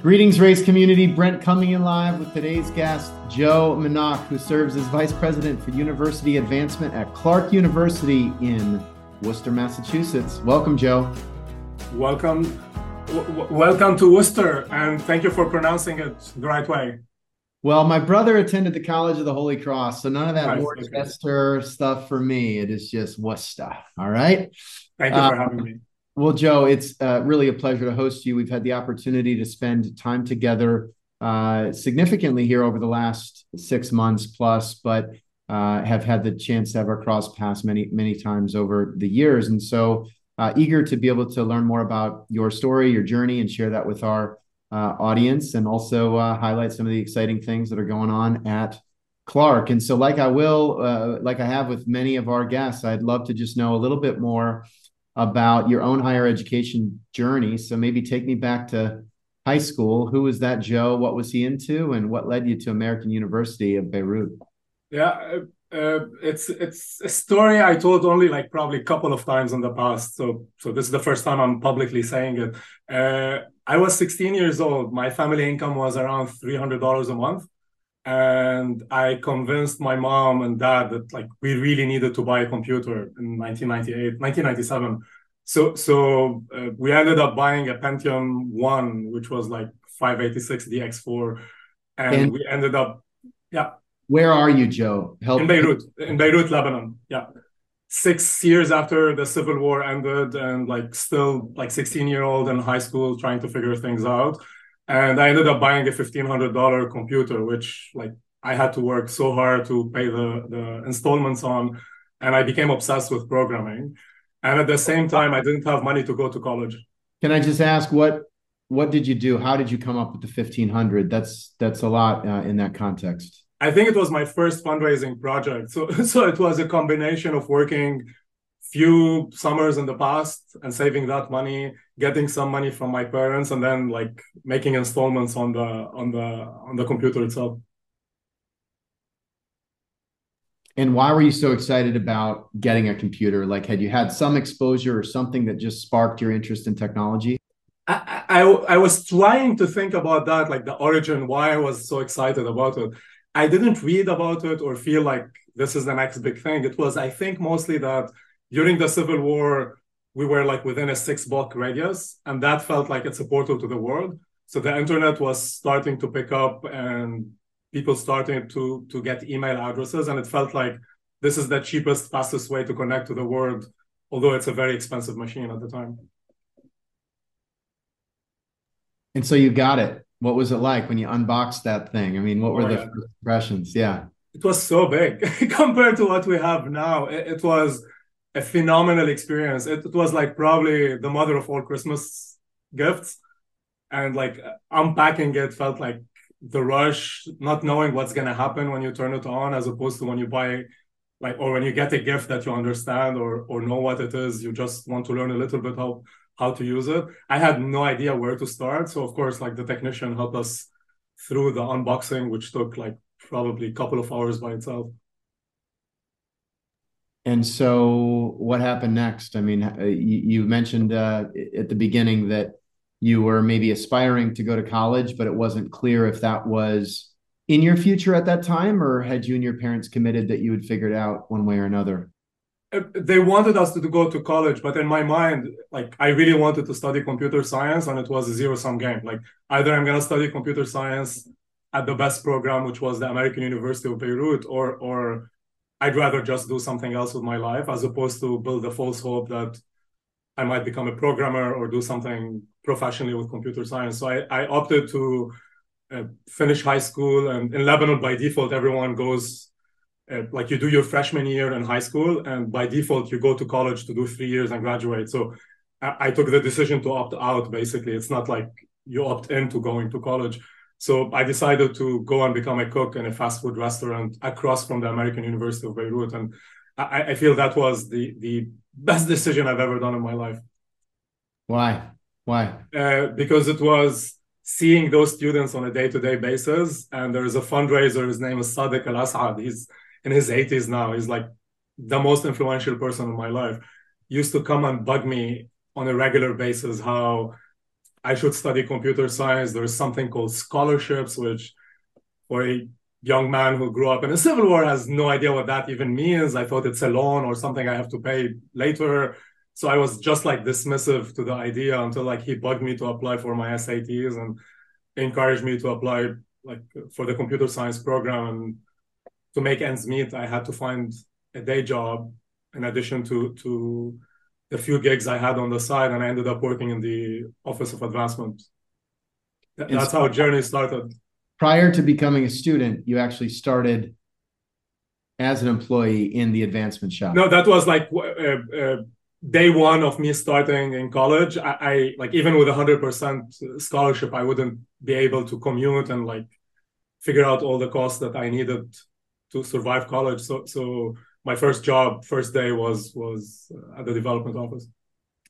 Greetings, race community. Brent coming in live with today's guest, Joe Manok, who serves as Vice President for University Advancement at Clark University in Worcester, Massachusetts. Welcome, Joe. Welcome. W- welcome to Worcester, and thank you for pronouncing it the right way. Well, my brother attended the College of the Holy Cross, so none of that Worcester okay. stuff for me. It is just Worcester. All right. Thank you for uh, having me. Well, Joe, it's uh, really a pleasure to host you. We've had the opportunity to spend time together uh, significantly here over the last six months plus, but uh, have had the chance to our cross paths many, many times over the years. And so uh, eager to be able to learn more about your story, your journey, and share that with our uh, audience and also uh, highlight some of the exciting things that are going on at Clark. And so, like I will, like I have with many of our guests, I'd love to just know a little bit more about your own higher education journey. So maybe take me back to high school. Who was that Joe? What was he into, and what led you to American University of Beirut? Yeah, uh, uh, it's it's a story I told only like probably a couple of times in the past. So so this is the first time I'm publicly saying it. Uh, I was 16 years old. My family income was around $300 a month. And I convinced my mom and dad that like we really needed to buy a computer in 1998, 1997 so so uh, we ended up buying a Pentium one, which was like 586 DX4, and, and we ended up, yeah. Where are you, Joe? Help in Beirut, in Beirut, Lebanon. Yeah, six years after the civil war ended, and like still like 16 year old in high school trying to figure things out, and I ended up buying a $1500 computer, which like I had to work so hard to pay the the installments on, and I became obsessed with programming. And at the same time i didn't have money to go to college. Can i just ask what what did you do? How did you come up with the 1500 that's that's a lot uh, in that context. I think it was my first fundraising project. So so it was a combination of working few summers in the past and saving that money getting some money from my parents and then like making installments on the on the on the computer itself and why were you so excited about getting a computer? Like, had you had some exposure or something that just sparked your interest in technology? I, I, I was trying to think about that, like the origin, why I was so excited about it. I didn't read about it or feel like this is the next big thing. It was, I think, mostly that during the Civil War, we were like within a six block radius, and that felt like it's a portal to the world. So the internet was starting to pick up, and people starting to to get email addresses and it felt like this is the cheapest fastest way to connect to the world although it's a very expensive machine at the time. And so you got it. What was it like when you unboxed that thing? I mean what were oh, the yeah. first impressions? Yeah. It was so big compared to what we have now. It, it was a phenomenal experience it, it was like probably the mother of all christmas gifts and like unpacking it felt like the rush, not knowing what's gonna happen when you turn it on, as opposed to when you buy like or when you get a gift that you understand or or know what it is, you just want to learn a little bit how how to use it. I had no idea where to start. So of course, like the technician helped us through the unboxing, which took like probably a couple of hours by itself. And so, what happened next? I mean, you, you mentioned uh, at the beginning that you were maybe aspiring to go to college, but it wasn't clear if that was in your future at that time, or had you and your parents committed that you would figure it out one way or another? Uh, they wanted us to go to college, but in my mind, like I really wanted to study computer science, and it was a zero sum game. Like either I'm gonna study computer science at the best program, which was the American University of Beirut, or or I'd rather just do something else with my life as opposed to build a false hope that I might become a programmer or do something professionally with computer science. So I, I opted to uh, finish high school. And in Lebanon, by default, everyone goes uh, like you do your freshman year in high school, and by default, you go to college to do three years and graduate. So I, I took the decision to opt out. Basically, it's not like you opt into going to college. So I decided to go and become a cook in a fast food restaurant across from the American University of Beirut, and I, I feel that was the the best decision I've ever done in my life. Why? Why? Uh, because it was seeing those students on a day-to-day basis, and there is a fundraiser. His name is Sadiq Al Asad. He's in his 80s now. He's like the most influential person in my life. Used to come and bug me on a regular basis how I should study computer science. There's something called scholarships, which for a young man who grew up in a civil war has no idea what that even means. I thought it's a loan or something I have to pay later. So I was just like dismissive to the idea until like he bugged me to apply for my SATs and encouraged me to apply like for the computer science program. And to make ends meet, I had to find a day job in addition to to the few gigs I had on the side, and I ended up working in the Office of Advancement. That's how journey started prior to becoming a student, you actually started as an employee in the advancement shop. No, that was like uh, uh, day one of me starting in college. I, I like even with a hundred percent scholarship, I wouldn't be able to commute and like figure out all the costs that I needed to survive college. So, so my first job, first day was was at the development office.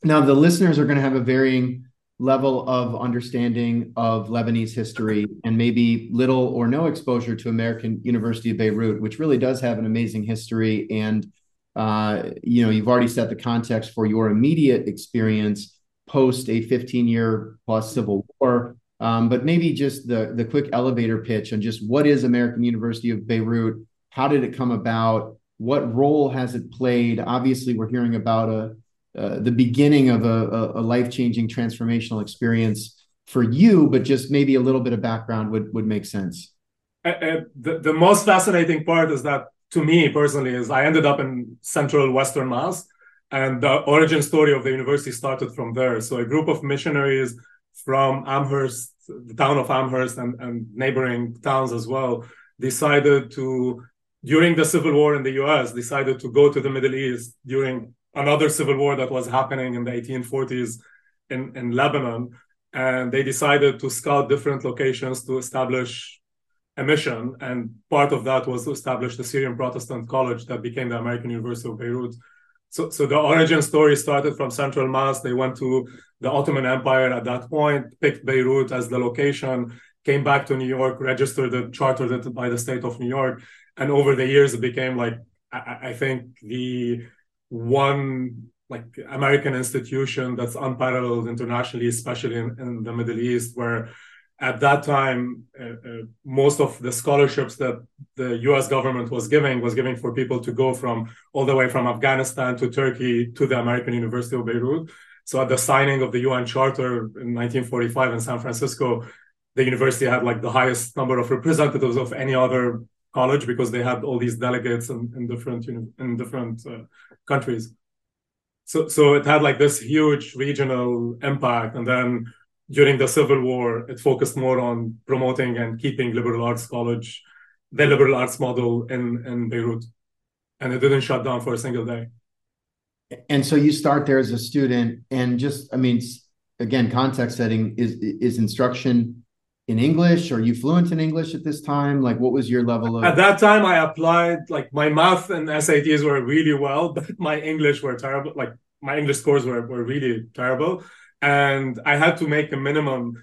Now, the listeners are going to have a varying level of understanding of Lebanese history and maybe little or no exposure to American University of Beirut, which really does have an amazing history. And uh, you know, you've already set the context for your immediate experience post a 15 year plus civil war. Um, but maybe just the the quick elevator pitch on just what is American University of Beirut? How did it come about? What role has it played? Obviously, we're hearing about a uh, the beginning of a, a life changing transformational experience for you, but just maybe a little bit of background would would make sense. Uh, uh, the, the most fascinating part is that to me personally is I ended up in central Western Mass, and the origin story of the university started from there. So a group of missionaries from Amherst, the town of Amherst, and, and neighboring towns as well, decided to during the civil war in the U.S. decided to go to the Middle East during another civil war that was happening in the 1840s in, in Lebanon. And they decided to scout different locations to establish a mission. And part of that was to establish the Syrian Protestant College that became the American University of Beirut. So, so the origin story started from Central Mass. They went to the Ottoman Empire at that point, picked Beirut as the location, came back to New York, registered it, chartered it by the state of New York. And over the years, it became like, I, I think, the one like American institution that's unparalleled internationally, especially in, in the Middle East, where at that time uh, uh, most of the scholarships that the U.S. government was giving was giving for people to go from all the way from Afghanistan to Turkey to the American University of Beirut. So at the signing of the UN Charter in 1945 in San Francisco, the university had like the highest number of representatives of any other college because they had all these delegates in, in different in different uh, countries. So so it had like this huge regional impact, and then during the Civil War, it focused more on promoting and keeping liberal arts college, the liberal arts model in in Beirut, and it didn't shut down for a single day. And so you start there as a student, and just I mean, again, context setting is is instruction in English? Are you fluent in English at this time? Like, what was your level of? At that time, I applied. Like, my math and SATs were really well, but my English were terrible. Like, my English scores were were really terrible, and I had to make a minimum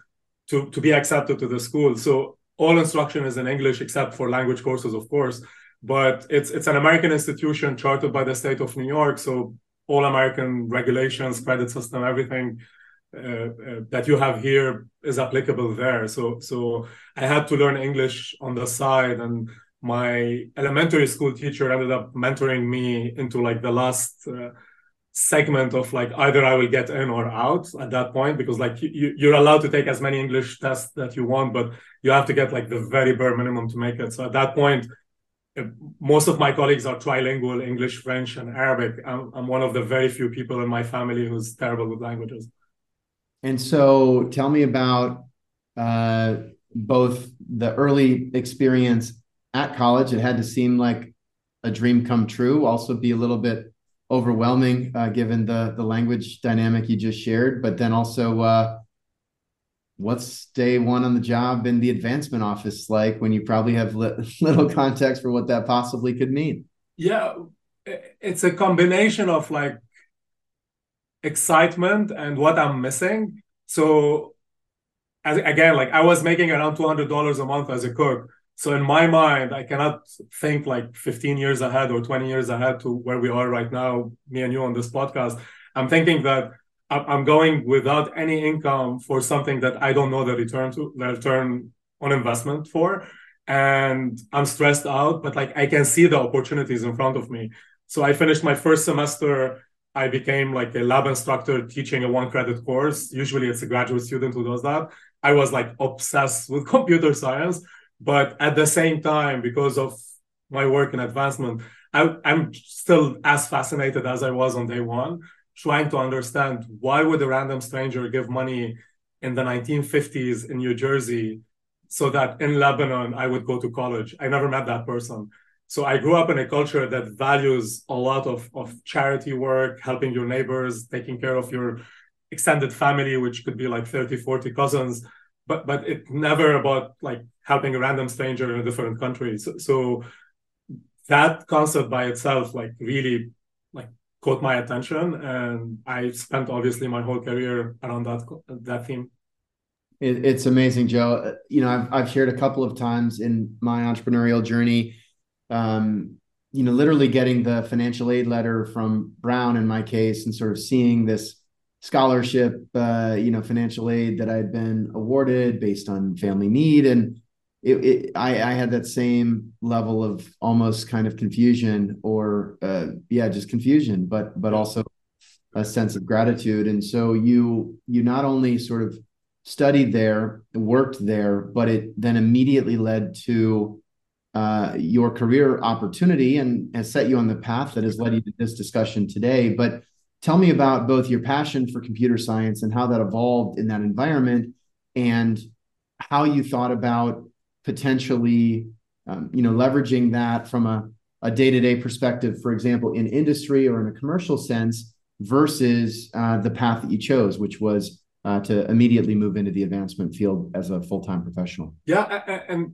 to to be accepted to the school. So all instruction is in English except for language courses, of course. But it's it's an American institution chartered by the state of New York, so all American regulations, credit system, everything Uh, uh, that you have here is applicable there. So so I had to learn English on the side, and my elementary school teacher ended up mentoring me into like the last. Uh, segment of like either I will get in or out at that point because like you, you're allowed to take as many English tests that you want, but you have to get like the very bare minimum to make it. So at that point, uh, most of my colleagues are trilingual English, French, and Arabic. I'm, I'm one of the very few people in my family who's terrible with languages. And so tell me about uh, both the early experience at college. It had to seem like a dream come true, also be a little bit overwhelming uh, given the, the language dynamic you just shared, but then also uh, what's day one on the job in the advancement office like when you probably have li- little context for what that possibly could mean? Yeah, it's a combination of like excitement and what I'm missing. So as, again, like I was making around two hundred dollars a month as a cook. So in my mind, I cannot think like 15 years ahead or 20 years ahead to where we are right now, me and you on this podcast. I'm thinking that I'm going without any income for something that I don't know the return to the return on investment for. And I'm stressed out, but like I can see the opportunities in front of me. So I finished my first semester. I became like a lab instructor teaching a one credit course. Usually it's a graduate student who does that. I was like obsessed with computer science. But at the same time, because of my work in advancement, I, I'm still as fascinated as I was on day one trying to understand why would a random stranger give money in the 1950s in New Jersey so that in Lebanon I would go to college. I never met that person. So I grew up in a culture that values a lot of, of charity work, helping your neighbors, taking care of your extended family, which could be like 30, 40 cousins. But but it never about like helping a random stranger in a different country. So, so that concept by itself like really like caught my attention and i spent obviously my whole career around that that theme it, it's amazing joe you know I've, I've shared a couple of times in my entrepreneurial journey um, you know literally getting the financial aid letter from brown in my case and sort of seeing this scholarship uh, you know financial aid that i had been awarded based on family need. And it, it, I, I had that same level of almost kind of confusion or uh, yeah just confusion but but also a sense of gratitude. And so you you not only sort of studied there worked there but it then immediately led to uh, your career opportunity and has set you on the path that has led you to this discussion today. But tell me about both your passion for computer science and how that evolved in that environment and how you thought about potentially um, you know leveraging that from a, a day-to-day perspective for example in industry or in a commercial sense versus uh, the path that you chose which was uh, to immediately move into the advancement field as a full-time professional. Yeah and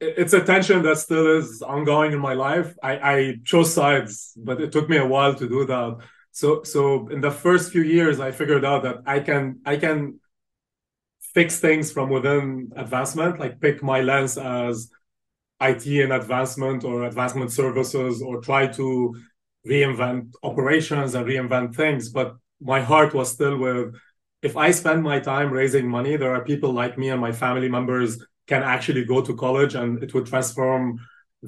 it's a tension that still is ongoing in my life I, I chose sides but it took me a while to do that so so in the first few years i figured out that i can i can fix things from within advancement, like pick my lens as IT and advancement or advancement services, or try to reinvent operations and reinvent things. But my heart was still with if I spend my time raising money, there are people like me and my family members can actually go to college and it would transform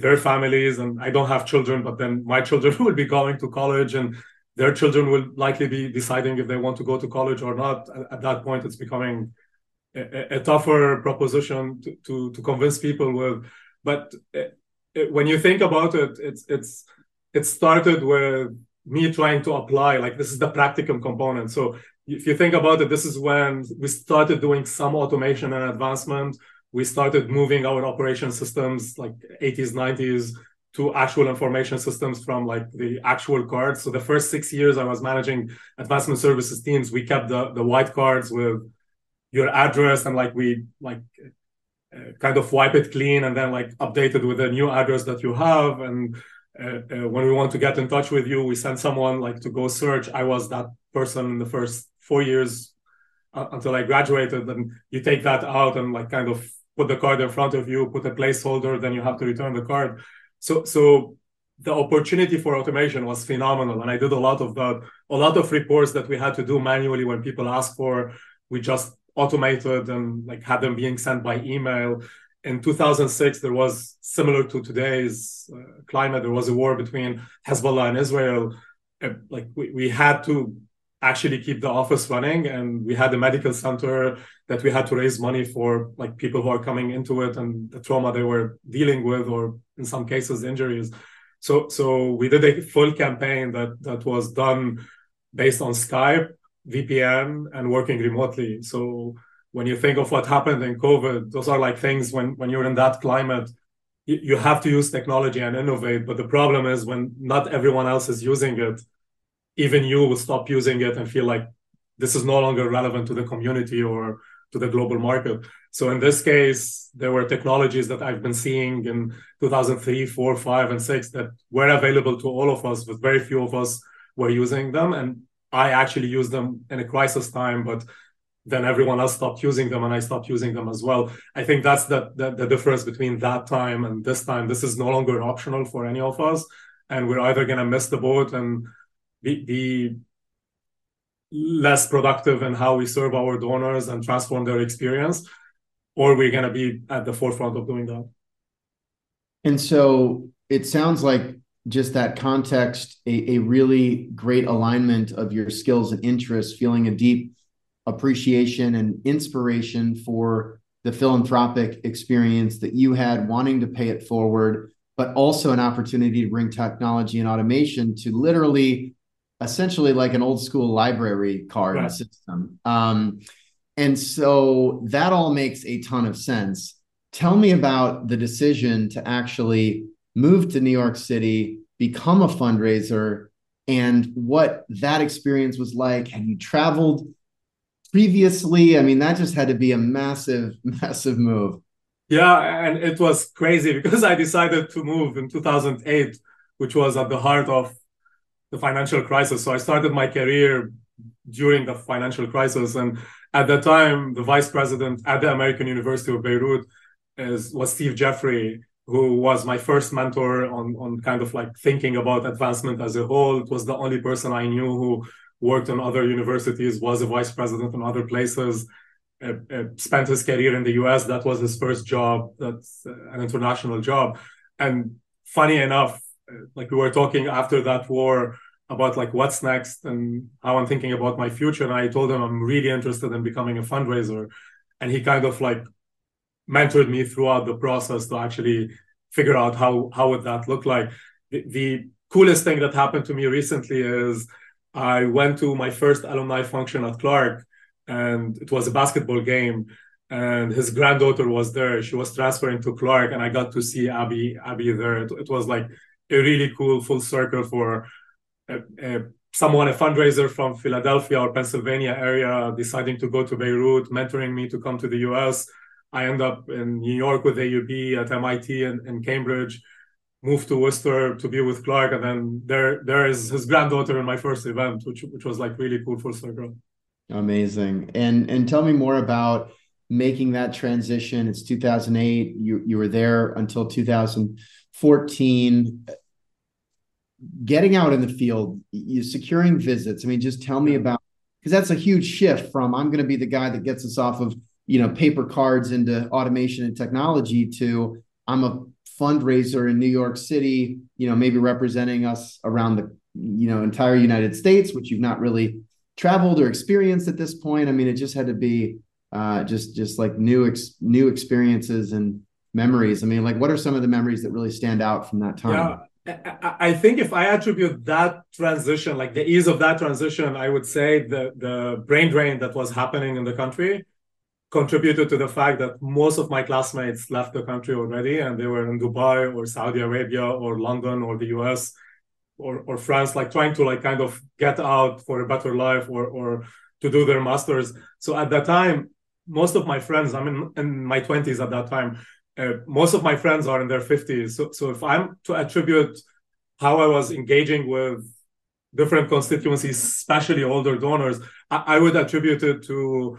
their families. And I don't have children, but then my children will be going to college and their children will likely be deciding if they want to go to college or not. At that point, it's becoming a, a tougher proposition to, to, to convince people with. But it, it, when you think about it, it's it's it started with me trying to apply like this is the practicum component. So if you think about it, this is when we started doing some automation and advancement. We started moving our operation systems like 80s, 90s to actual information systems from like the actual cards. So the first six years I was managing advancement services teams, we kept the, the white cards with your address and like we like uh, kind of wipe it clean and then like update it with a new address that you have. And uh, uh, when we want to get in touch with you we send someone like to go search. I was that person in the first four years uh, until i graduated. And you take that out and like kind of put the card in front of you put a placeholder then you have to return the card so so the opportunity for automation was phenomenal and i did a lot of that a lot of reports that we had to do manually when people ask for we just automated and like had them being sent by email. In 2006, there was similar to today's uh, climate. There was a war between Hezbollah and Israel. Uh, like we, we had to actually keep the office running, and we had a medical center that we had to raise money for, like people who are coming into it and the trauma they were dealing with, or in some cases injuries. So so we did a full campaign that that was done based on Skype VPN and working remotely. So when you think of what happened in COVID, those are like things when when you're in that climate, you, you have to use technology and innovate. But the problem is when not everyone else is using it, even you will stop using it and feel like this is no longer relevant to the community or to the global market. So in this case, there were technologies that I've been seeing in 2003, 4, 5, and 6 that were available to all of us, but very few of us were using them. And I actually used them in a crisis time, but then everyone else stopped using them and I stopped using them as well. I think that's the, the, the difference between that time and this time. This is no longer optional for any of us. And we're either going to miss the boat and be, be less productive in how we serve our donors and transform their experience, or we're going to be at the forefront of doing that. And so it sounds like just that context, a, a really great alignment of your skills and interests, feeling a deep appreciation and inspiration for the philanthropic experience that you had, wanting to pay it forward, but also an opportunity to bring technology and automation to literally, essentially, like an old school library card right. system. Um, and so that all makes a ton of sense. Tell me about the decision to actually move to New York City, become a fundraiser, and what that experience was like. Had you traveled previously? I mean, that just had to be a massive, massive move. Yeah, and it was crazy because I decided to move in 2008, which was at the heart of the financial crisis. So I started my career during the financial crisis. And at that time, the vice president at the American University of Beirut is, was Steve Jeffrey, who was my first mentor on, on kind of like thinking about advancement as a whole. It was the only person I knew who worked on other universities, was a vice president in other places, uh, uh, spent his career in the US. That was his first job. That's uh, an international job. And funny enough, like we were talking after that war about like what's next and how I'm thinking about my future. And I told him I'm really interested in becoming a fundraiser. And he kind of like mentored me throughout the process to actually figure out how how would that look like. The, the coolest thing that happened to me recently is I went to my first alumni function at Clark, and it was a basketball game. And his granddaughter was there. She was transferring to Clark, and I got to see Abby Abby there. It, it was like a really cool full circle for a, a, someone, a fundraiser from Philadelphia or Pennsylvania area, deciding to go to Beirut, mentoring me to come to the U.S. I end up in New York with AUB at MIT and, and Cambridge moved to Worcester to be with Clark, and then there there is his granddaughter in my first event, which which was like really cool for circle. Amazing, and and tell me more about making that transition. It's 2008. You you were there until 2014. Getting out in the field, you securing visits. I mean, just tell me about because that's a huge shift from I'm going to be the guy that gets us off of you know paper cards into automation and technology to I'm a fundraiser in New York City, you know, maybe representing us around the, you know, entire United States, which you've not really traveled or experienced at this point. I mean, it just had to be uh, just just like new ex- new experiences and memories. I mean, like what are some of the memories that really stand out from that time? Yeah. I think if I attribute that transition, like the ease of that transition, I would say the the brain drain that was happening in the country contributed to the fact that most of my classmates left the country already and they were in Dubai or Saudi Arabia or London or the US or, or France, like trying to like kind of get out for a better life or, or to do their masters. So at that time, most of my friends, I'm in, in my 20s at that time, uh, most of my friends are in their 50s. So, so if I'm to attribute how I was engaging with different constituencies, especially older donors, I, I would attribute it to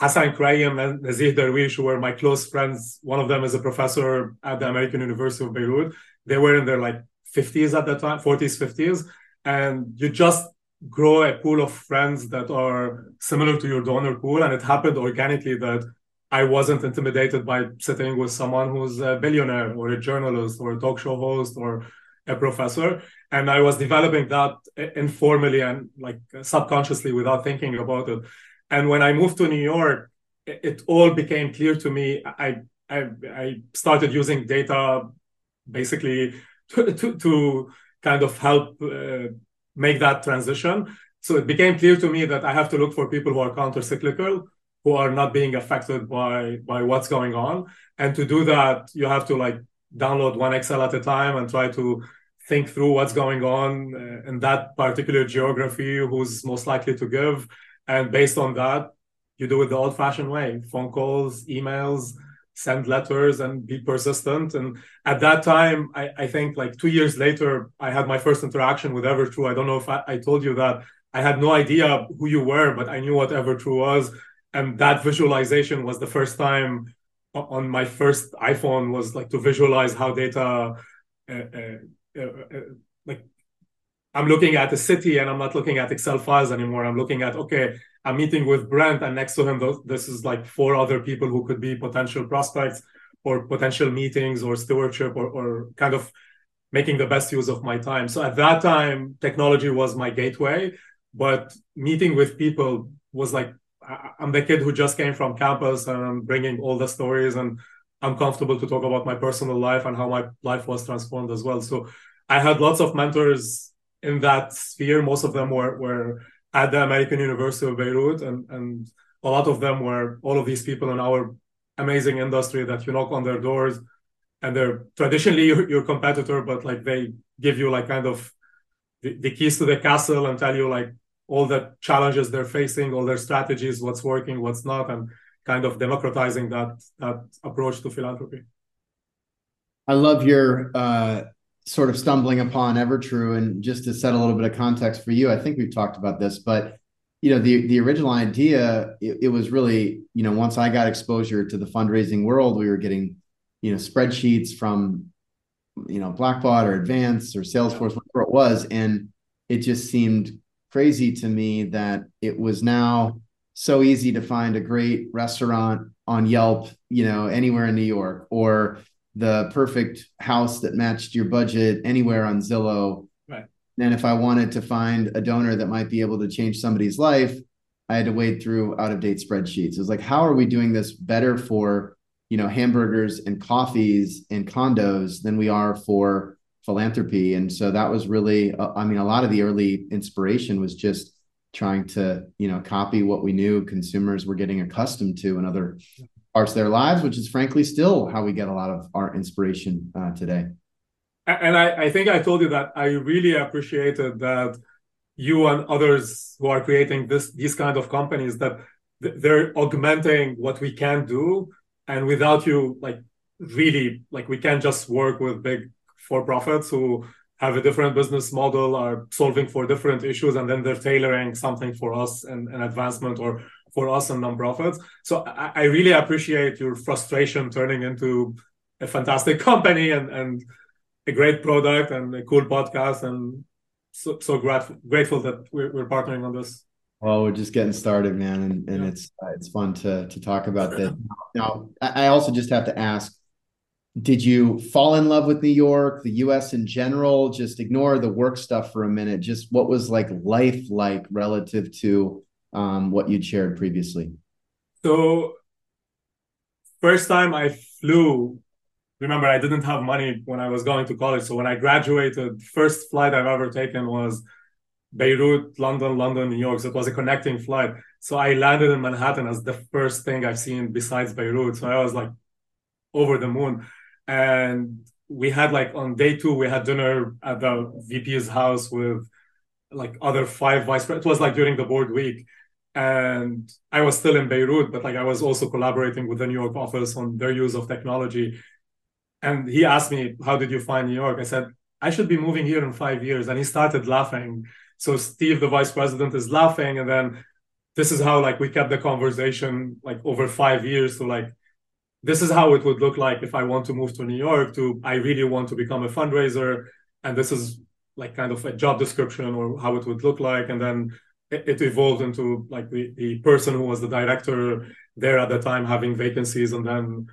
Hassan Kraim and Nazih Darwish, who were my close friends. One of them is a professor at the American University of Beirut. They were in their like 50s at that time, 40s, 50s. And you just grow a pool of friends that are similar to your donor pool. And it happened organically that I wasn't intimidated by sitting with someone who's a billionaire or a journalist or a talk show host or a professor. And I was developing that informally and like subconsciously without thinking about it. And when I moved to New York, it, all became clear to me. I, I, I started using data basically to, to, to kind of help uh, make that transition. So it became clear to me that I have to look for people who are counter-cyclical, who are not being affected by by what's going on. And to do that, you have to like download one Excel at a time and try to think through what's going on uh, in that particular geography, who's most likely to give, and based on that, you do it the old fashioned way phone calls, emails, send letters, and be persistent. And at that time, I, I think like two years later, I had my first interaction with Evertrue. I don't know if I, I told you that. I had no idea who you were, but I knew what Evertrue was. And that visualization was the first time on my first iPhone was like to visualize how data uh, uh, uh, uh like I'm looking at a city and I'm not looking at Excel files anymore. I'm looking at, okay, I'm meeting with Brent and next to him, this is like four other people who could be potential prospects or potential meetings or stewardship or, or kind of making the best use of my time. So at that time, technology was my gateway, but meeting with people was like, I'm the kid who just came from campus and I'm bringing all the stories and I'm comfortable to talk about my personal life and how my life was transformed as well. So I had lots of mentors in that sphere. Most of them were, were at the American University of Beirut and, and a lot of them were all of these people in our amazing industry that you knock on their doors and they're traditionally your, your competitor, but like they give you like kind of the, the keys to the castle and tell you like all the challenges they're facing, all their strategies, what's working, what's not, and kind of democratizing that that approach to philanthropy. I love your uh, sort of stumbling upon Evertrue, and just to set a little bit of context for you, I think we've talked about this, but you know the the original idea it, it was really you know once I got exposure to the fundraising world, we were getting you know spreadsheets from you know Blackbaud or Advance or Salesforce, whatever it was, and it just seemed crazy to me that it was now so easy to find a great restaurant on Yelp, you know, anywhere in New York, or the perfect house that matched your budget anywhere on Zillow. Right. And if I wanted to find a donor that might be able to change somebody's life, I had to wade through out of date spreadsheets. It was like, how are we doing this better for you know hamburgers and coffees and condos than we are for philanthropy. And so that was really uh, i mean a lot of the early inspiration was just trying to you know copy what we knew. Consumers were getting accustomed to in other parts of their lives which is frankly still how we get a lot of our inspiration uh, today. And I, I think i told you that i really appreciated that you and others who are creating this these kind of companies that they're augmenting what we can do. And without you like really like we can't just work with big for profits who have a different business model are solving for different issues and then they're tailoring something for us and an advancement or for us and nonprofits so I, I really appreciate your frustration turning into a fantastic company and and a great product and a cool podcast and so, so grateful grateful that we're, we're partnering on this well, we're just getting started, man, and, and yeah. it's uh, it's fun to to talk about this. Now, I also just have to ask: Did you fall in love with New York, the U.S. in general? Just ignore the work stuff for a minute. Just what was like life like relative to um, what you'd shared previously? So, first time I flew. Remember, I didn't have money when I was going to college. So when I graduated, first flight I've ever taken was Beirut, London, London, New York. So it was a connecting flight. So I landed in Manhattan as the first thing I've seen besides Beirut. So I was like over the moon. And we had like on day two, we had dinner at the VP's house with like other five vice presidents. It was like during the board week. And I was still in Beirut, but like I was also collaborating with the New York office on their use of technology. And he asked me, How did you find New York? I said, I should be moving here in five years. And he started laughing so Steve, the vice president, is laughing, and then this is how like we kept the conversation like over five years. So like this is how it would look like if I want to move to New York. To I really want to become a fundraiser, and this is like kind of a job description or how it would look like, and then it, evolved into like the the person who was the director there at the time having vacancies, and then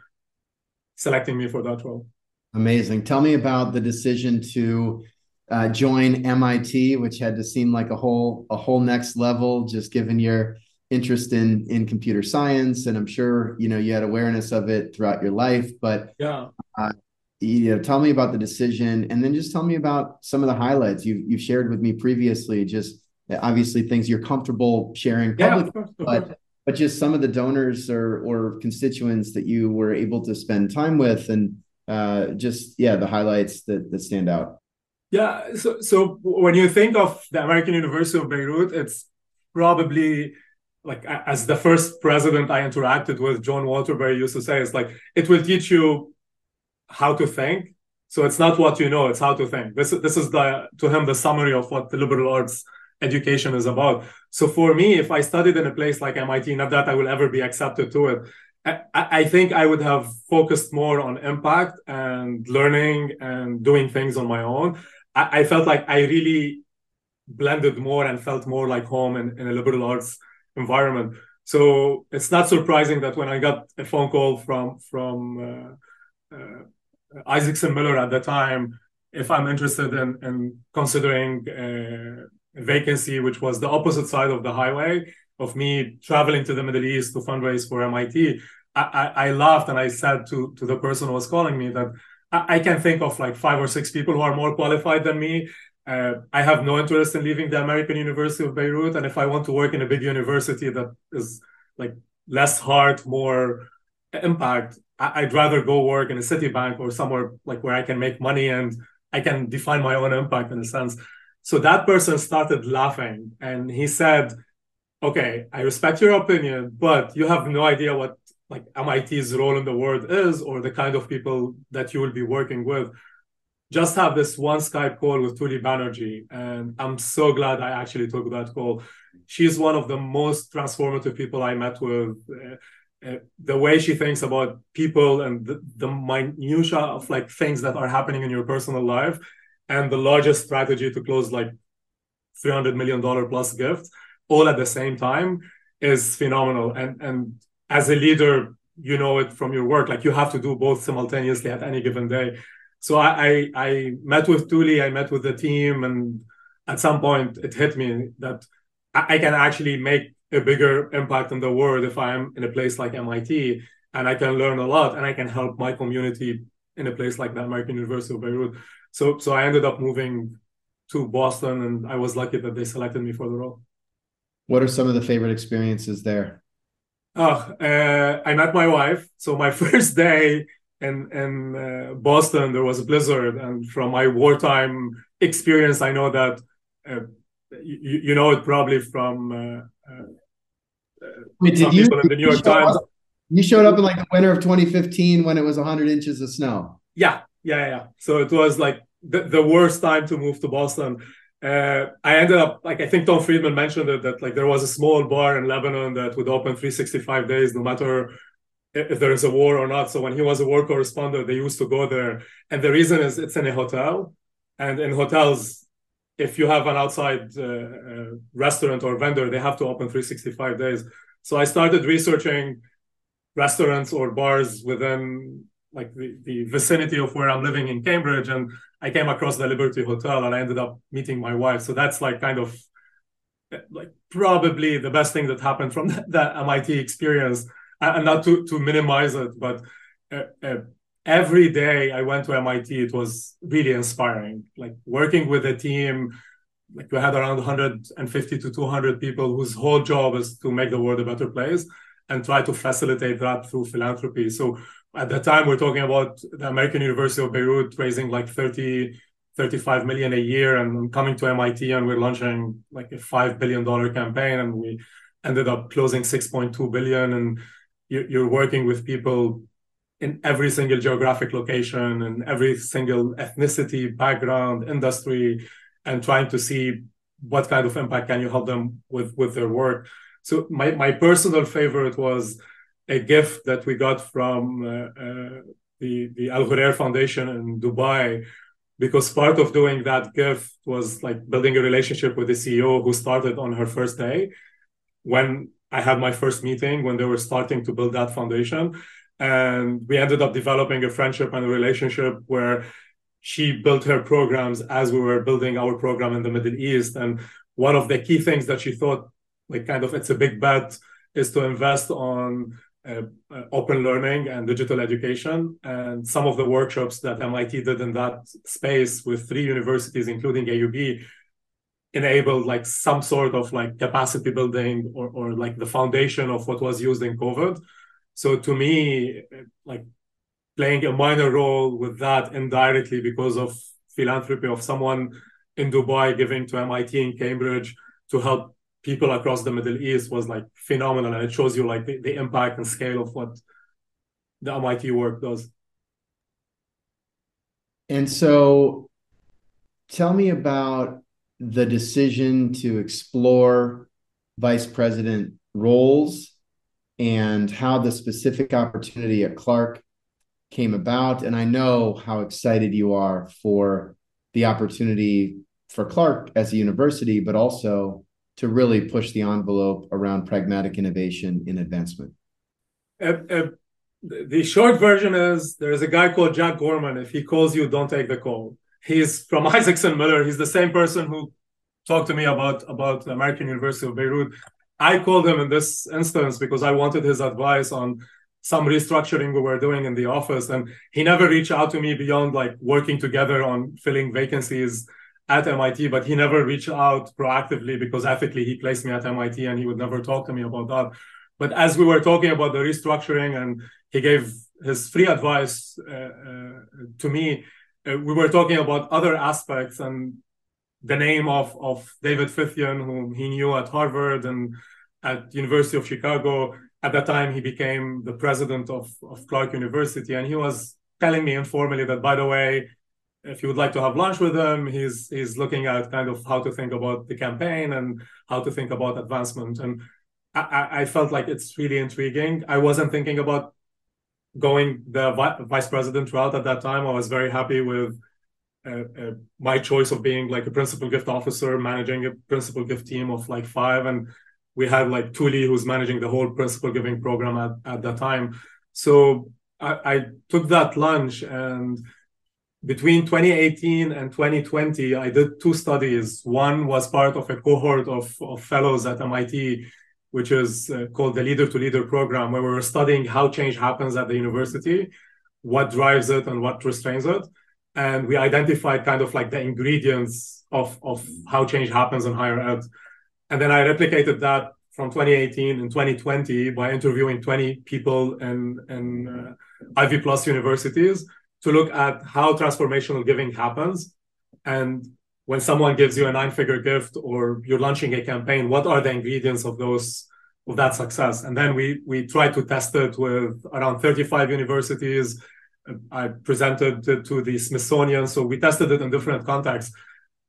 selecting me for that role. Amazing. Tell me about the decision to uh, join MIT, which had to seem like a whole a whole next level, just given your interest in in computer science, and I'm sure you know you had awareness of it throughout your life. But yeah, uh, you know, tell me about the decision, and then just tell me about some of the highlights you you've shared with me previously. Just obviously things you're comfortable sharing publicly, yeah, but but just some of the donors or or constituents that you were able to spend time with, and uh, just yeah, the highlights that that stand out. Yeah, so so when you think of the American University of Beirut, it's probably like as the first president I interacted with, John Waterbury used to say, it's like it will teach you how to think. So it's not what you know, it's how to think. This this is the to him the summary of what the liberal arts education is about. So for me, if I studied in a place like MIT, not that I will ever be accepted to it, I, I think I would have focused more on impact and learning and doing things on my own I, I felt like I really blended more and felt more like home in, in a liberal arts environment. So it's not surprising that when I got a phone call from from uh, uh, Isaacson Miller at the time, if I'm interested in, in considering a vacancy, which was the opposite side of the highway of me traveling to the Middle East to fundraise for MIT, I, I, I laughed and I said to, to the person who was calling me that I, I can think of like five or six people who are more qualified than me. Uh, I have no interest in leaving the American University of Beirut. And if I want to work in a big university that is like less hard, more impact, I'd rather go work in a Citibank or somewhere like where I can make money and I can define my own impact in a sense. So that person started laughing and he said, Okay, I respect your opinion, but you have no idea what like MIT's role in the world is or the kind of people that you will be working with. Just have this one Skype call with Tuli Banerjee. And I'm so glad I actually took that call. She's one of the most transformative people I met with. Uh, uh, the way she thinks about people and the, the minutia of like things that are happening in your personal life and the largest strategy to close like 300 million dollar plus gifts all at the same time is phenomenal and and as a leader you know it from your work like you have to do both simultaneously at any given day so i i, I met with tuli i met with the team and at some point it hit me that I, I can actually make a bigger impact in the world if I'm in a place like MIT and I can learn a lot and I can help my community in a place like the American University of Beirut. So so I ended up moving to Boston and I was lucky that they selected me for the role. What are some of the favorite experiences there? Oh, uh, I met my wife. So my first day in in uh, Boston, there was a blizzard, and from my wartime experience, I know that uh, you, you know it probably from uh, uh, Wait, did you, in the New York Times. Up, you showed up in like the winter of 2015 when it was 100 inches of snow. Yeah, yeah, yeah. So it was like the, the worst time to move to Boston. Uh, I ended up like I think Tom Friedman mentioned it that like there was a small bar in Lebanon that would open 365 days no matter if there is a war or not. So when he was a war correspondent, they used to go there, and the reason is it's in a hotel, and in hotels if you have an outside uh, uh, restaurant or vendor, they have to open 365 days. So I started researching restaurants or bars within like the, the vicinity of where I'm living in Cambridge, and I came across the Liberty Hotel, and I ended up meeting my wife. So that's like kind of like probably the best thing that happened from that, that MIT experience, and not to to minimize it, but. Uh, uh, every day I went to MIT, it was really inspiring. Like working with a team, like we had around 150 to 200 people whose whole job is to make the world a better place and try to facilitate that through philanthropy. So at the time, we're talking about the American University of Beirut raising like 30, 35 million a year and coming to MIT and we're launching like a $5 billion campaign and we ended up closing 6.2 billion and you're working with people in every single geographic location and every single ethnicity, background, industry, and trying to see what kind of impact can you help them with with their work. So my my personal favorite was a gift that we got from uh, uh, the the Al Ghurair Foundation in Dubai, because part of doing that gift was like building a relationship with the CEO who started on her first day when I had my first meeting when they were starting to build that foundation. And we ended up developing a friendship and a relationship where she built her programs as we were building our program in the middle east. And one of the key things that she thought like kind of it's a big bet is to invest on uh, uh, open learning and digital education. And some of the workshops that mit did in that space with three universities including aub enabled like some sort of like capacity building or, or like the foundation of what was used in covid so to me, like playing a minor role with that indirectly because of philanthropy of someone in Dubai giving to MIT in Cambridge to help people across the Middle East was like phenomenal. And it shows you like the, the impact and scale of what the MIT work does. And so tell me about the decision to explore vice president roles and how the specific opportunity at Clark came about. And I know how excited you are for the opportunity for Clark as a university, but also to really push the envelope around pragmatic innovation in advancement? Uh, uh, the short version is there is a guy called Jack Gorman. If he calls you, don't take the call. He's from Isaacson Miller. He's the same person who talked to me about about the American University of Beirut. I called him in this instance because I wanted his advice on some restructuring we were doing in the office, and he never reached out to me beyond like working together on filling vacancies at MIT. But he never reached out proactively because ethically he placed me at MIT, and he would never talk to me about that. But as we were talking about the restructuring, and he gave his free advice uh, uh, to me, uh, we were talking about other aspects and the name of of David Fithian, whom he knew at Harvard and at University of Chicago. At that time, he became the president of, of Clark University, and he was telling me informally that, by the way, if you would like to have lunch with him, he's he's looking at kind of how to think about the campaign and how to think about advancement. And I, I felt like it's really intriguing. I wasn't thinking about going the vi- vice president route at that time. I was very happy with uh, uh, my choice of being like a principal gift officer, managing a principal gift team of like five, and we had like Tuli who's managing the whole principal giving program at, at that time. So I, I took that lunch and between 2018 and 2020, I did two studies. One was part of a cohort of, of fellows at MIT, which is uh, called the Leader to Leader program, where we were studying how change happens at the university, what drives it, and what restrains it. And we identified kind of like the ingredients of of how change happens in higher ed. And then i replicated that from 2018 and 2020 by interviewing 20 people in in uh, ivy plus universities to look at how transformational giving happens and when someone gives you a nine figure gift or you're launching a campaign what are the ingredients of those of that success and then we we try to test it with around 35 universities I presented it to the Smithsonian. So we tested it in different contexts.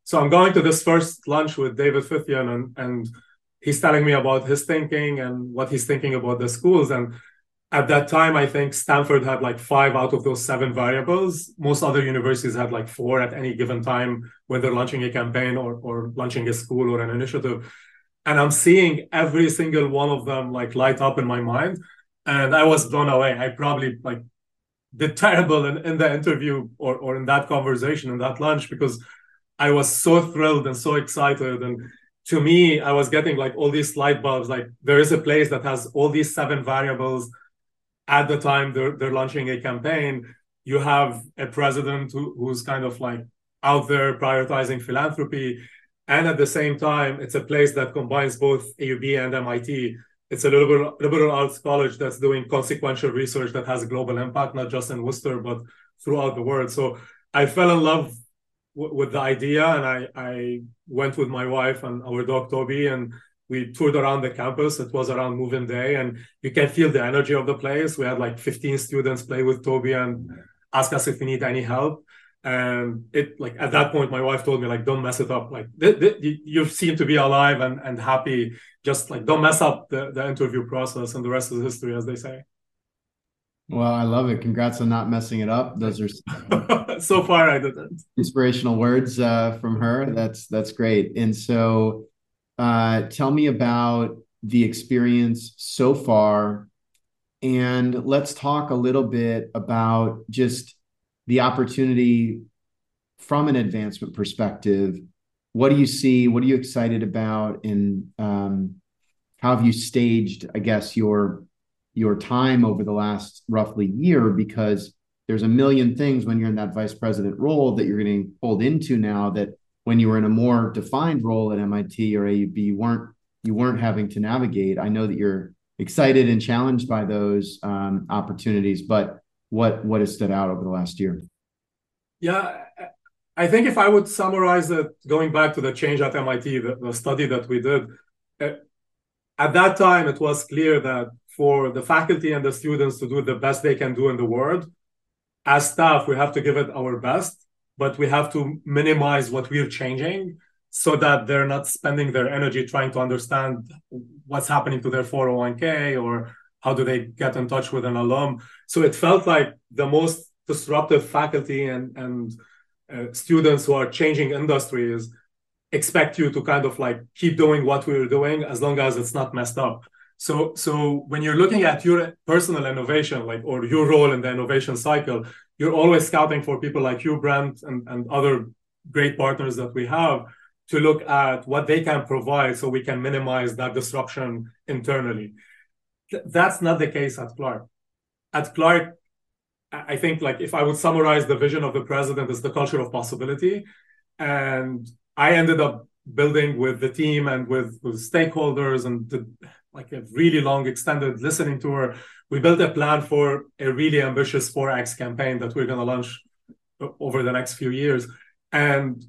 So I'm going to this first lunch with David Fithian, and, and he's telling me about his thinking and what he's thinking about the schools. And at that time, I think Stanford had like five out of those seven variables. Most other universities had like four at any given time when they're launching a campaign or, or launching a school or an initiative. And I'm seeing every single one of them like light up in my mind. And I was blown away. I probably like did terrible in, in the interview or, or in that conversation in that lunch because I was so thrilled and so excited. And to me, I was getting like all these light bulbs. Like there is a place that has all these seven variables. At the time they're they're launching a campaign, you have a president who, who's kind of like out there prioritizing philanthropy. And at the same time, it's a place that combines both AUB and MIT it's a liberal, liberal arts college that's doing consequential research that has a global impact, not just in Worcester, but throughout the world. So I fell in love w- with the idea and I, I went with my wife and our dog Toby and we toured around the campus. It was around move-in day and you can feel the energy of the place. We had like 15 students play with Toby and ask us if we need any help. And it like at that point my wife told me like don't mess it up. Like th- th- you seem to be alive and, and happy. Just like don't mess up the, the interview process and the rest is history as they say. Well i love it. Congrats on not messing it up. Those are so far i didn't. inspirational words uh, from her. That's that's great. And so uh, tell me about the experience so far and let's talk a little bit about just the opportunity from an advancement perspective. What do you see what are you excited about and um, how have you staged i guess your your time over the last roughly year? Because there's a million things when you're in that vice president role that you're getting pulled into now that when you were in a more defined role at MIT or AUB you weren't you weren't having to navigate i know that you're excited and challenged by those um, opportunities but what what has stood out over the last year? Yeah, I think if I would summarize it, going back to the change at MIT, the, the study that we did, uh, at that time it was clear that for the faculty and the students to do the best they can do in the world, as staff we have to give it our best, but we have to minimize what we're changing so that they're not spending their energy trying to understand what's happening to their 401k or how do they get in touch with an alum so it felt like the most disruptive faculty and and uh, students who are changing industries expect you to kind of like keep doing what we are doing as long as it's not messed up. So, so when you're looking at your personal innovation, like or your role in the innovation cycle, you're always scouting for people like you, Brent, and, and other great partners that we have to look at what they can provide so we can minimize that disruption internally. Th- that's not the case at Clark. At Clark, I think like if I would summarize the vision of the president is the culture of possibility. And I ended up building with the team and with, with stakeholders and like a really long extended listening tour. We built a plan for a really ambitious 4X campaign that we're going to launch uh, over the next few years. And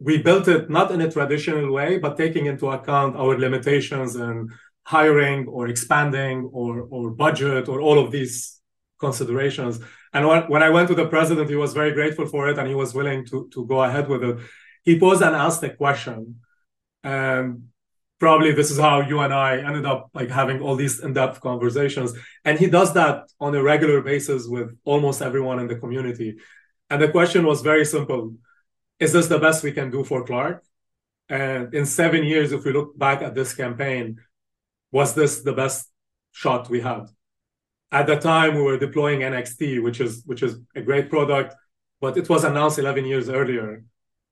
we built it not in a traditional way, but taking into account our limitations in hiring or expanding or, or budget or all of these considerations. And when, when I went to the president, he was very grateful for it and he was willing to, to go ahead with it. He paused and asked a question. And probably this is how you and I ended up like having all these in-depth conversations. And he does that on a regular basis with almost everyone in the community. And the question was very simple. Is this the best we can do for Clark? And in seven years, if we look back at this campaign, was this the best shot we had? At the time, we were deploying NXT, which is which is a great product, but it was announced 11 years earlier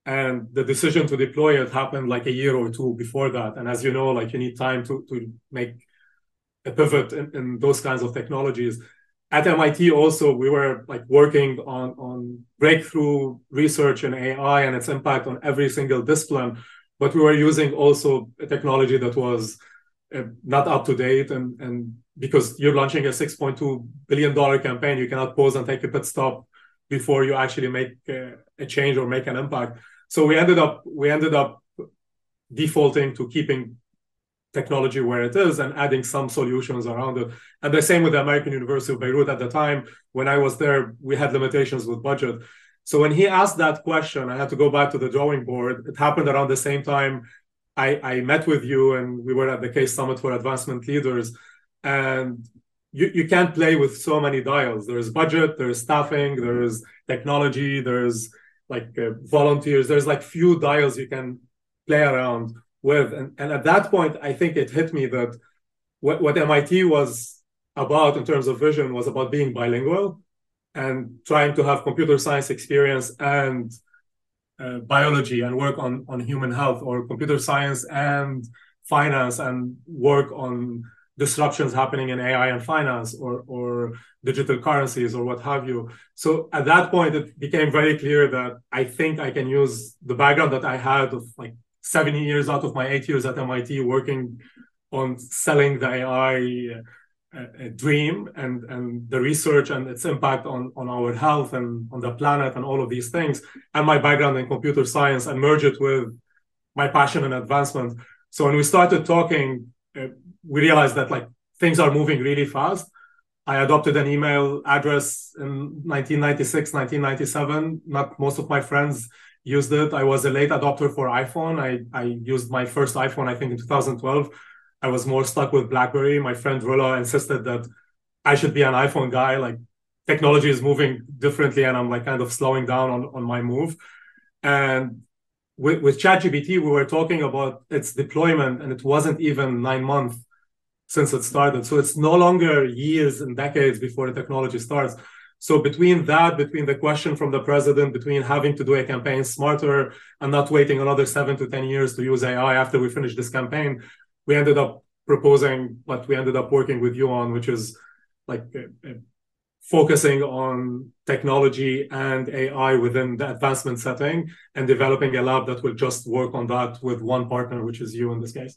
and the decision to deploy it happened like a year or two before that. And as you know like you need time to to make a pivot in, in those kinds of technologies. At mit also we were like working on on breakthrough research in ai and its impact on every single discipline. But we were using also a technology that was uh, not up to date. And and because you're launching a 6.2 billion dollar campaign you cannot pause and take a pit stop before you actually make uh, a change or make an impact so we ended up we ended up defaulting to keeping technology where it is and adding some solutions around it. And the same with the American University of Beirut at the time. When I was there, we had limitations with budget. So when he asked that question, I had to go back to the drawing board. It happened around the same time I, I met with you and we were at the CASE Summit for Advancement Leaders. And you, you can't play with so many dials. There's budget, there's staffing, there's technology, there's like uh, volunteers. There's like few dials you can play around with. And, and at that point, I think it hit me that what, what MIT was about in terms of vision was about being bilingual and trying to have computer science experience and uh, biology and work on, on human health or computer science and finance and work on disruptions happening in AI and finance or, or digital currencies or what have you. So at that point, it became very clear that I think I can use the background that I had of like seven years out of my eight years at MIT working on selling the AI uh, dream and, and the research and its impact on, on our health and on the planet and all of these things, and my background in computer science and merge it with my passion and advancement. So when we started talking, uh, we realized that like things are moving really fast. I adopted an email address in 1996, 1997. Not most of my friends used it. I was a late adopter for iPhone. I, I used my first iPhone, I think, in 2012. I was more stuck with BlackBerry. My friend Rilla insisted that I should be an iPhone guy. Like technology is moving differently, and I'm like kind of slowing down on, on my move. And with, with ChatGPT, we were talking about its deployment, and it wasn't even nine months since it started. So it's no longer years and decades before the technology starts. So between that, between the question from the president, between having to do a campaign smarter and not waiting another seven to 10 years to use AI after we finish this campaign, we ended up proposing what we ended up working with you on, which is like uh, uh, focusing on technology and AI within the advancement setting and developing a lab that will just work on that with one partner, which is you in this case.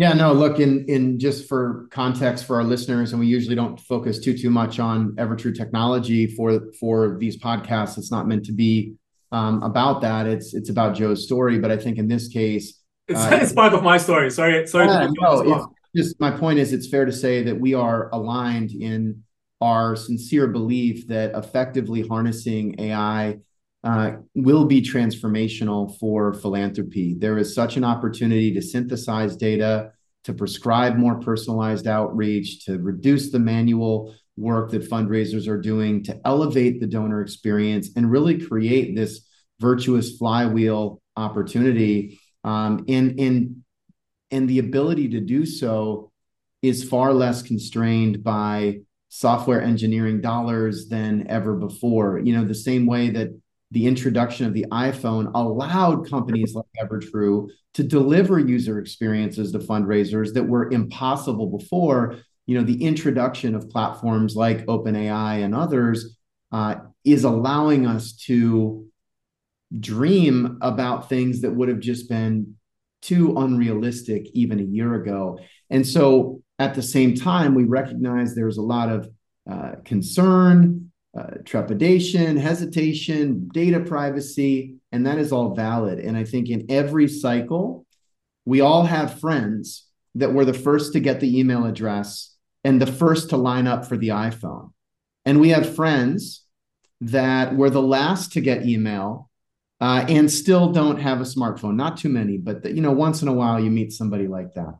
Yeah, no, look, in in just for context for our listeners, and we usually don't focus too too much on Evertrue technology for for these podcasts. It's not meant to be um, about that. It's it's about Joe's story. But I think in this case, it's, uh, it's part of my story. Sorry, sorry. Yeah, no, just my point is, it's fair to say that we are aligned in our sincere belief that effectively harnessing AI uh, will be transformational for philanthropy. There is such an opportunity to synthesize data, to prescribe more personalized outreach, to reduce the manual work that fundraisers are doing, to elevate the donor experience, and really create this virtuous flywheel opportunity Um, and and and the ability to do so is far less constrained by software engineering dollars than ever before. You know, the same way that the introduction of the iPhone allowed companies like Evertrue to deliver user experiences to fundraisers that were impossible before. You know, the introduction of platforms like OpenAI and others uh, is allowing us to dream about things that would have just been too unrealistic even a year ago. And so at the same time, we recognize there's a lot of uh, concern, uh, trepidation, hesitation, data privacy, and that is all valid. And I think in every cycle, we all have friends that were the first to get the email address and the first to line up for the iPhone. And we have friends that were the last to get email uh, and still don't have a smartphone. Not too many, but the, you know, once in a while you meet somebody like that.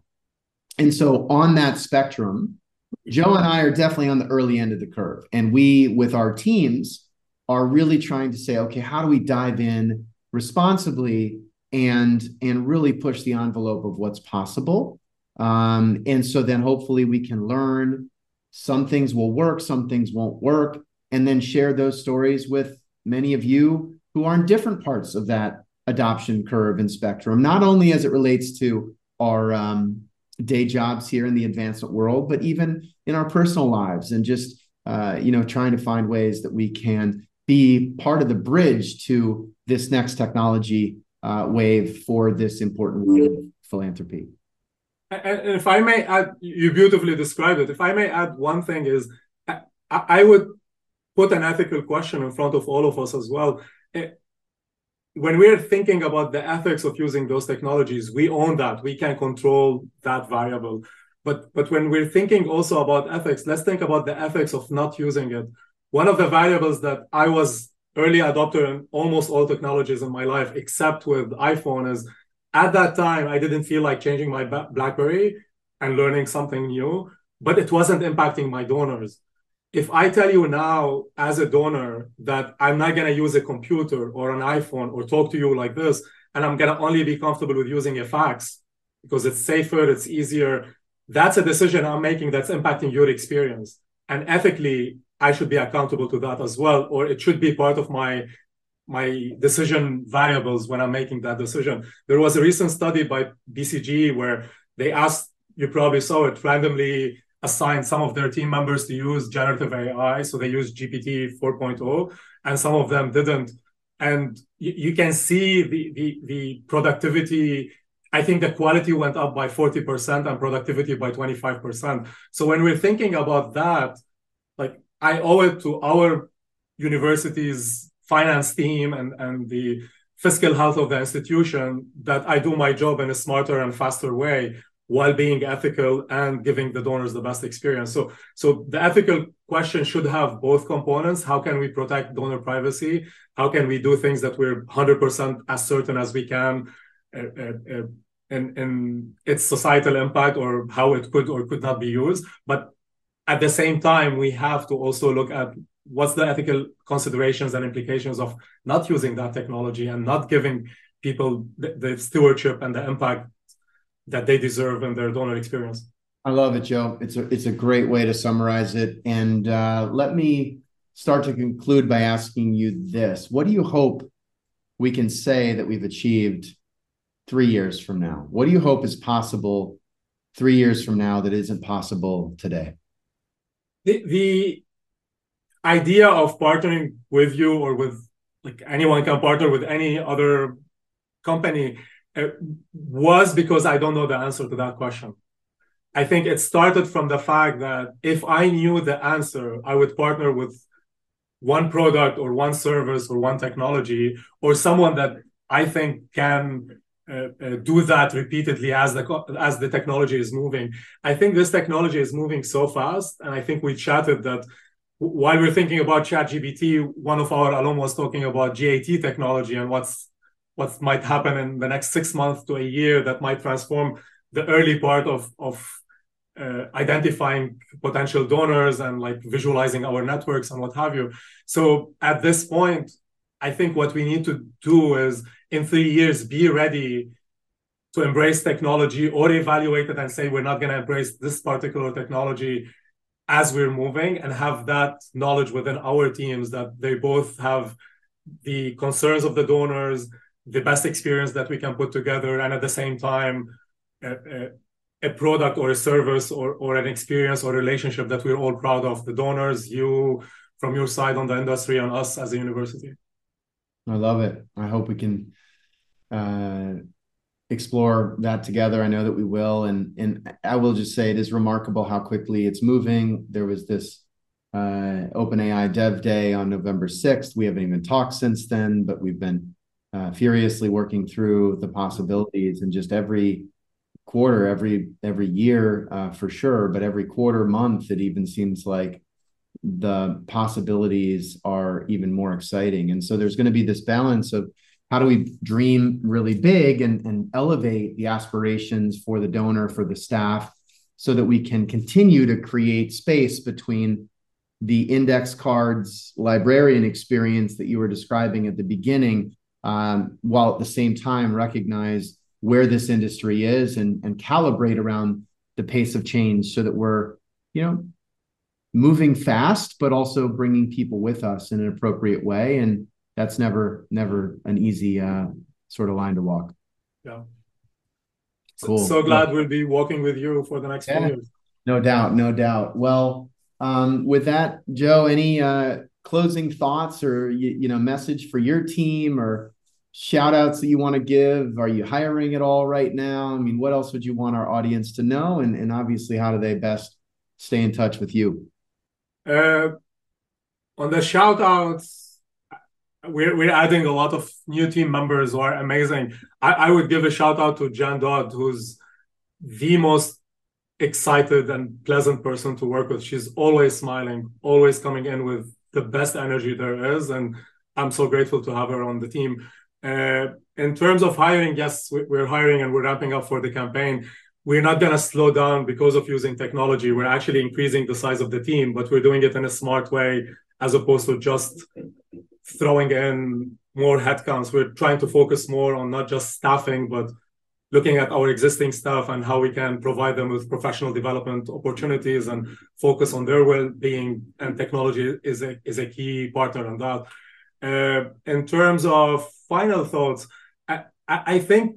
And so on that spectrum, Joe and I are definitely on the early end of the curve. And we, with our teams, are really trying to say, okay, how do we dive in responsibly and and really push the envelope of what's possible? Um, and so then hopefully we can learn. Some things will work, some things won't work, and then share those stories with many of you who are in different parts of that adoption curve and spectrum, not only as it relates to our um, day jobs here in the advancement world, but even in our personal lives and just uh, you know trying to find ways that we can be part of the bridge to this next technology uh, wave for this important of philanthropy. And if I may add, you beautifully described it. If I may add one thing is, I, I would put an ethical question in front of all of us as well. When we're thinking about the ethics of using those technologies, we own that. We can control that variable. But but when we're thinking also about ethics, let's think about the ethics of not using it. One of the variables that I was early adopter in almost all technologies in my life, except with iPhone, is at that time I didn't feel like changing my BlackBerry and learning something new, but it wasn't impacting my donors if I tell you now as a donor that I'm not going to use a computer or an iPhone or talk to you like this, and I'm going to only be comfortable with using a fax because it's safer, it's easier, that's a decision I'm making that's impacting your experience. And ethically, I should be accountable to that as well, or it should be part of my my decision variables when I'm making that decision. There was a recent study by BCG where they asked, you probably saw it, randomly assigned some of their team members to use generative AI. So they used GPT 4.0, and some of them didn't. And you, you can see the, the, the productivity. I think the quality went up by 40% and productivity by 25%. So when we're thinking about that, like I owe it to our university's finance team and, and the fiscal health of the institution that I do my job in a smarter and faster way while being ethical and giving the donors the best experience. So, so the ethical question should have both components. How can we protect donor privacy? How can we do things that we're 100% as certain as we can uh, uh, uh, in, in its societal impact or how it could or could not be used? But at the same time, we have to also look at what's the ethical considerations and implications of not using that technology and not giving people the, the stewardship and the impact that they deserve in their donor experience. I love it, Joe. It's a it's a great way to summarize it. And uh, let me start to conclude by asking you this: What do you hope we can say that we've achieved three years from now? What do you hope is possible three years from now that isn't possible today? The the idea of partnering with you or with like anyone can partner with any other company was because I don't know the answer to that question. I think it started from the fact that if I knew the answer, I would partner with one product or one service or one technology or someone that I think can uh, uh, do that repeatedly as the as the technology is moving. I think this technology is moving so fast, and I think we chatted that while we're thinking about ChatGPT, one of our alum was talking about GAT technology and what's what might happen in the next six months to a year that might transform the early part of of uh, identifying potential donors and like visualizing our networks and what have you. So at this point, I think what we need to do is in three years be ready to embrace technology or evaluate it and say we're not going to embrace this particular technology as we're moving and have that knowledge within our teams that they both have the concerns of the donors the best experience that we can put together and at the same time a, a, a product or a service or, or an experience or relationship that we're all proud of the donors you from your side on the industry and us as a university i love it i hope we can uh, explore that together. I know that we will, and and I will just say it is remarkable how quickly it's moving. There was this uh, OpenAI Dev Day on November sixth. We haven't even talked since then, but we've been uh, furiously working through the possibilities, and just every quarter, every every year uh, for sure, but every quarter, month, it even seems like the possibilities are even more exciting. And so there's going to be this balance of how do we dream really big and, and elevate the aspirations for the donor, for the staff, so that we can continue to create space between the index cards librarian experience that you were describing at the beginning, um, while at the same time recognize where this industry is and, and calibrate around the pace of change so that we're, you know, moving fast, but also bringing people with us in an appropriate way. And that's never never an easy uh, sort of line to walk. Yeah. Cool. So, glad yeah. we'll be walking with you for the next yeah. years. No doubt, no doubt. Well, um, with that, Joe, any uh, closing thoughts or you, you know message for your team or shout outs that you want to give? Are you hiring at all right now? I mean, what else would you want our audience to know? And, and obviously, how do they best stay in touch with you? Uh, on the shout outs, we're, we're adding a lot of new team members who are amazing. I, I would give a shout out to Jan Dodd, who's the most excited and pleasant person to work with. She's always smiling, always coming in with the best energy there is. And I'm so grateful to have her on the team. Uh, in terms of hiring, yes, we're hiring and we're ramping up for the campaign. We're not going to slow down because of using technology. We're actually increasing the size of the team, but we're doing it in a smart way as opposed to just throwing in more headcounts. We're trying to focus more on not just staffing, but looking at our existing staff and how we can provide them with professional development opportunities and focus on their well-being. And technology is a is a key partner on that. Uh, in terms of final thoughts, I, I think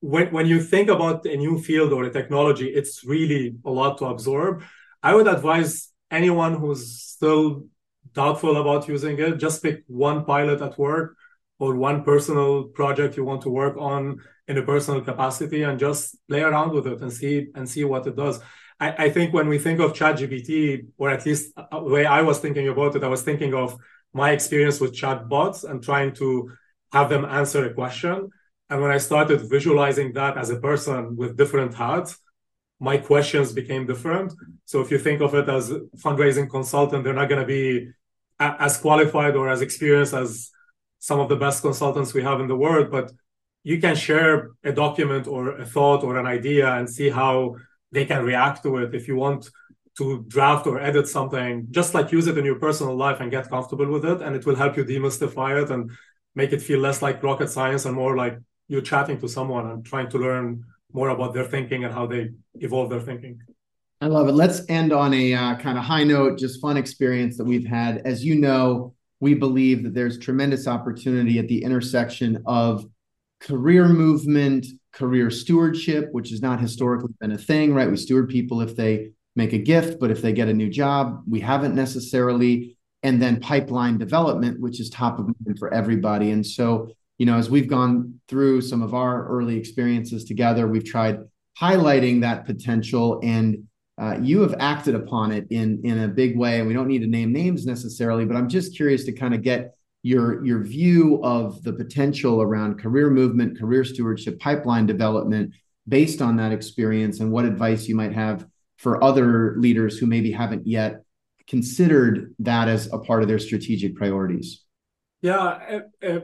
when when you think about a new field or a technology, it's really a lot to absorb. I would advise anyone who's still doubtful about using it, just pick one pilot at work or one personal project you want to work on in a personal capacity and just play around with it and see and see what it does. I, I think when we think of ChatGPT, or at least uh, the way I was thinking about it, I was thinking of my experience with chatbots and trying to have them answer a question. And when I started visualizing that as a person with different hats, my questions became different. So if you think of it as fundraising consultant, they're not going to be as qualified or as experienced as some of the best consultants we have in the world, but you can share a document or a thought or an idea and see how they can react to it. If you want to draft or edit something, just like use it in your personal life and get comfortable with it, and it will help you demystify it and make it feel less like rocket science and more like you're chatting to someone and trying to learn more about their thinking and how they evolve their thinking. I love it. Let's end on a uh, kind of high note, just fun experience that we've had. As you know, we believe that there's tremendous opportunity at the intersection of career movement, career stewardship, which has not historically been a thing, right? We steward people if they make a gift, but if they get a new job, we haven't necessarily. And then pipeline development, which is top of mind for everybody. And so, you know, as we've gone through some of our early experiences together, we've tried highlighting that potential and uh, you have acted upon it in in a big way, and we don't need to name names necessarily, but I'm just curious to kind of get your your view of the potential around career movement, career stewardship, pipeline development based on that experience, and what advice you might have for other leaders who maybe haven't yet considered that as a part of their strategic priorities. Yeah, uh, uh,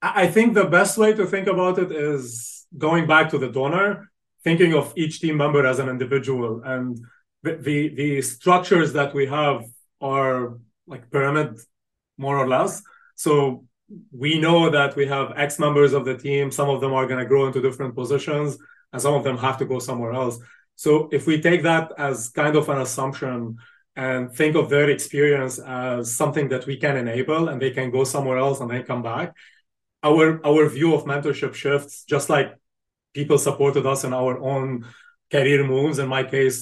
I think the best way to think about it is going back to the donor thinking of each team member as an individual and the, the, the structures that we have are like pyramid more or less so we know that we have X members of the team. Some of them are going to grow into different positions, and some of them have to go somewhere else. So if we take that as kind of an assumption and think of their experience as something that we can enable and they can go somewhere else and then come back, our our view of mentorship shifts, just like people supported us in our own career moves. In my case,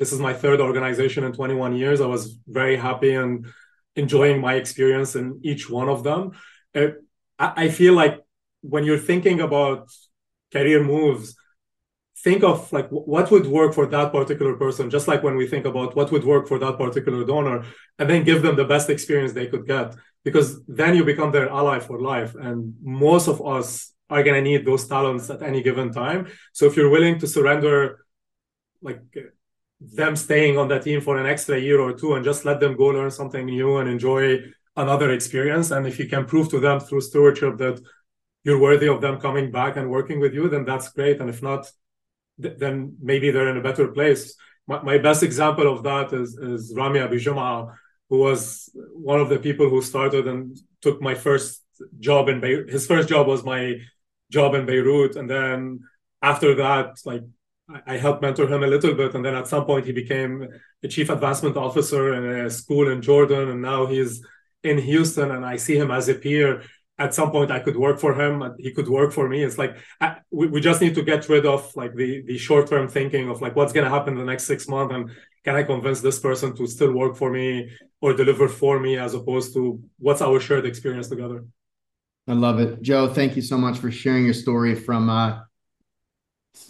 this is my third organization in 21 years. I was very happy and enjoying my experience in each one of them. Uh, I, I feel like when you're thinking about career moves, think of like what would work for that particular person? Just like when we think about what would work for that particular donor and then give them the best experience they could get. Because then you become their ally for life and most of us are going to need those talents at any given time. So if you're willing to surrender like them staying on that team for an extra year or two and just let them go learn something new and enjoy another experience and if you can prove to them through stewardship that you're worthy of them coming back and working with you then that's great and if not then maybe they're in a better place. My, my best example of that is, is Rami Abijuma, who was one of the people who started and took my first job in Beirut. His first job was my job in Beirut. And then after that, like I helped mentor him a little bit. And then at some point he became a chief advancement officer in a school in Jordan. And now he's in Houston and I see him as a peer at some point I could work for him and he could work for me. It's like I, we, we just need to get rid of like the the short term thinking of like what's going to happen in the next six months and can I convince this person to still work for me or deliver for me as opposed to what's our shared experience together. I love it, Joe. Thank you so much for sharing your story from uh,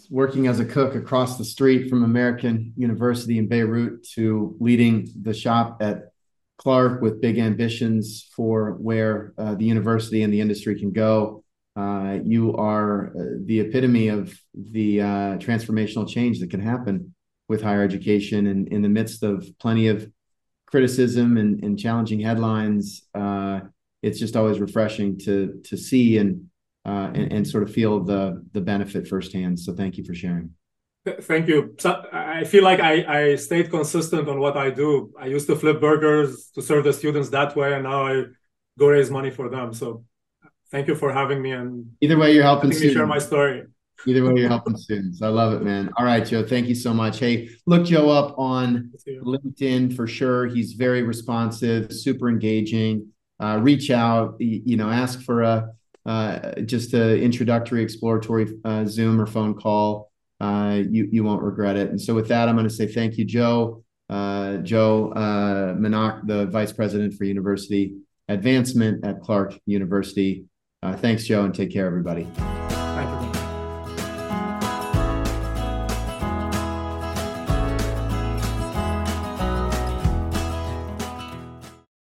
working as a cook across the street from American University in Beirut to leading the shop at Clark with big ambitions for where uh, the university and the industry can go. Uh, you are uh, the epitome of the uh, transformational change that can happen with higher education and in the midst of plenty of criticism and, and challenging headlines. Uh, it's just always refreshing to to see and, uh, and and sort of feel the the benefit firsthand. So thank you for sharing. Thank you. So I feel like I, I stayed consistent on what I do. I used to flip burgers to serve the students that way, and now I go raise money for them. So thank you for having me. And either way, you're helping me share my story. Either way, you're helping students. I love it, man. All right, Joe. Thank you so much. Hey, look Joe up on LinkedIn for sure. He's very responsive, super engaging. Uh, reach out, you know, ask for a uh, just an introductory exploratory uh, Zoom or phone call uh, you you won't regret it. And so with that, I'm going to say thank you, Joe. Uh, Joe uh, Manok, the Vice President for University Advancement at Clark University. Uh, thanks, Joe, and take care, everybody.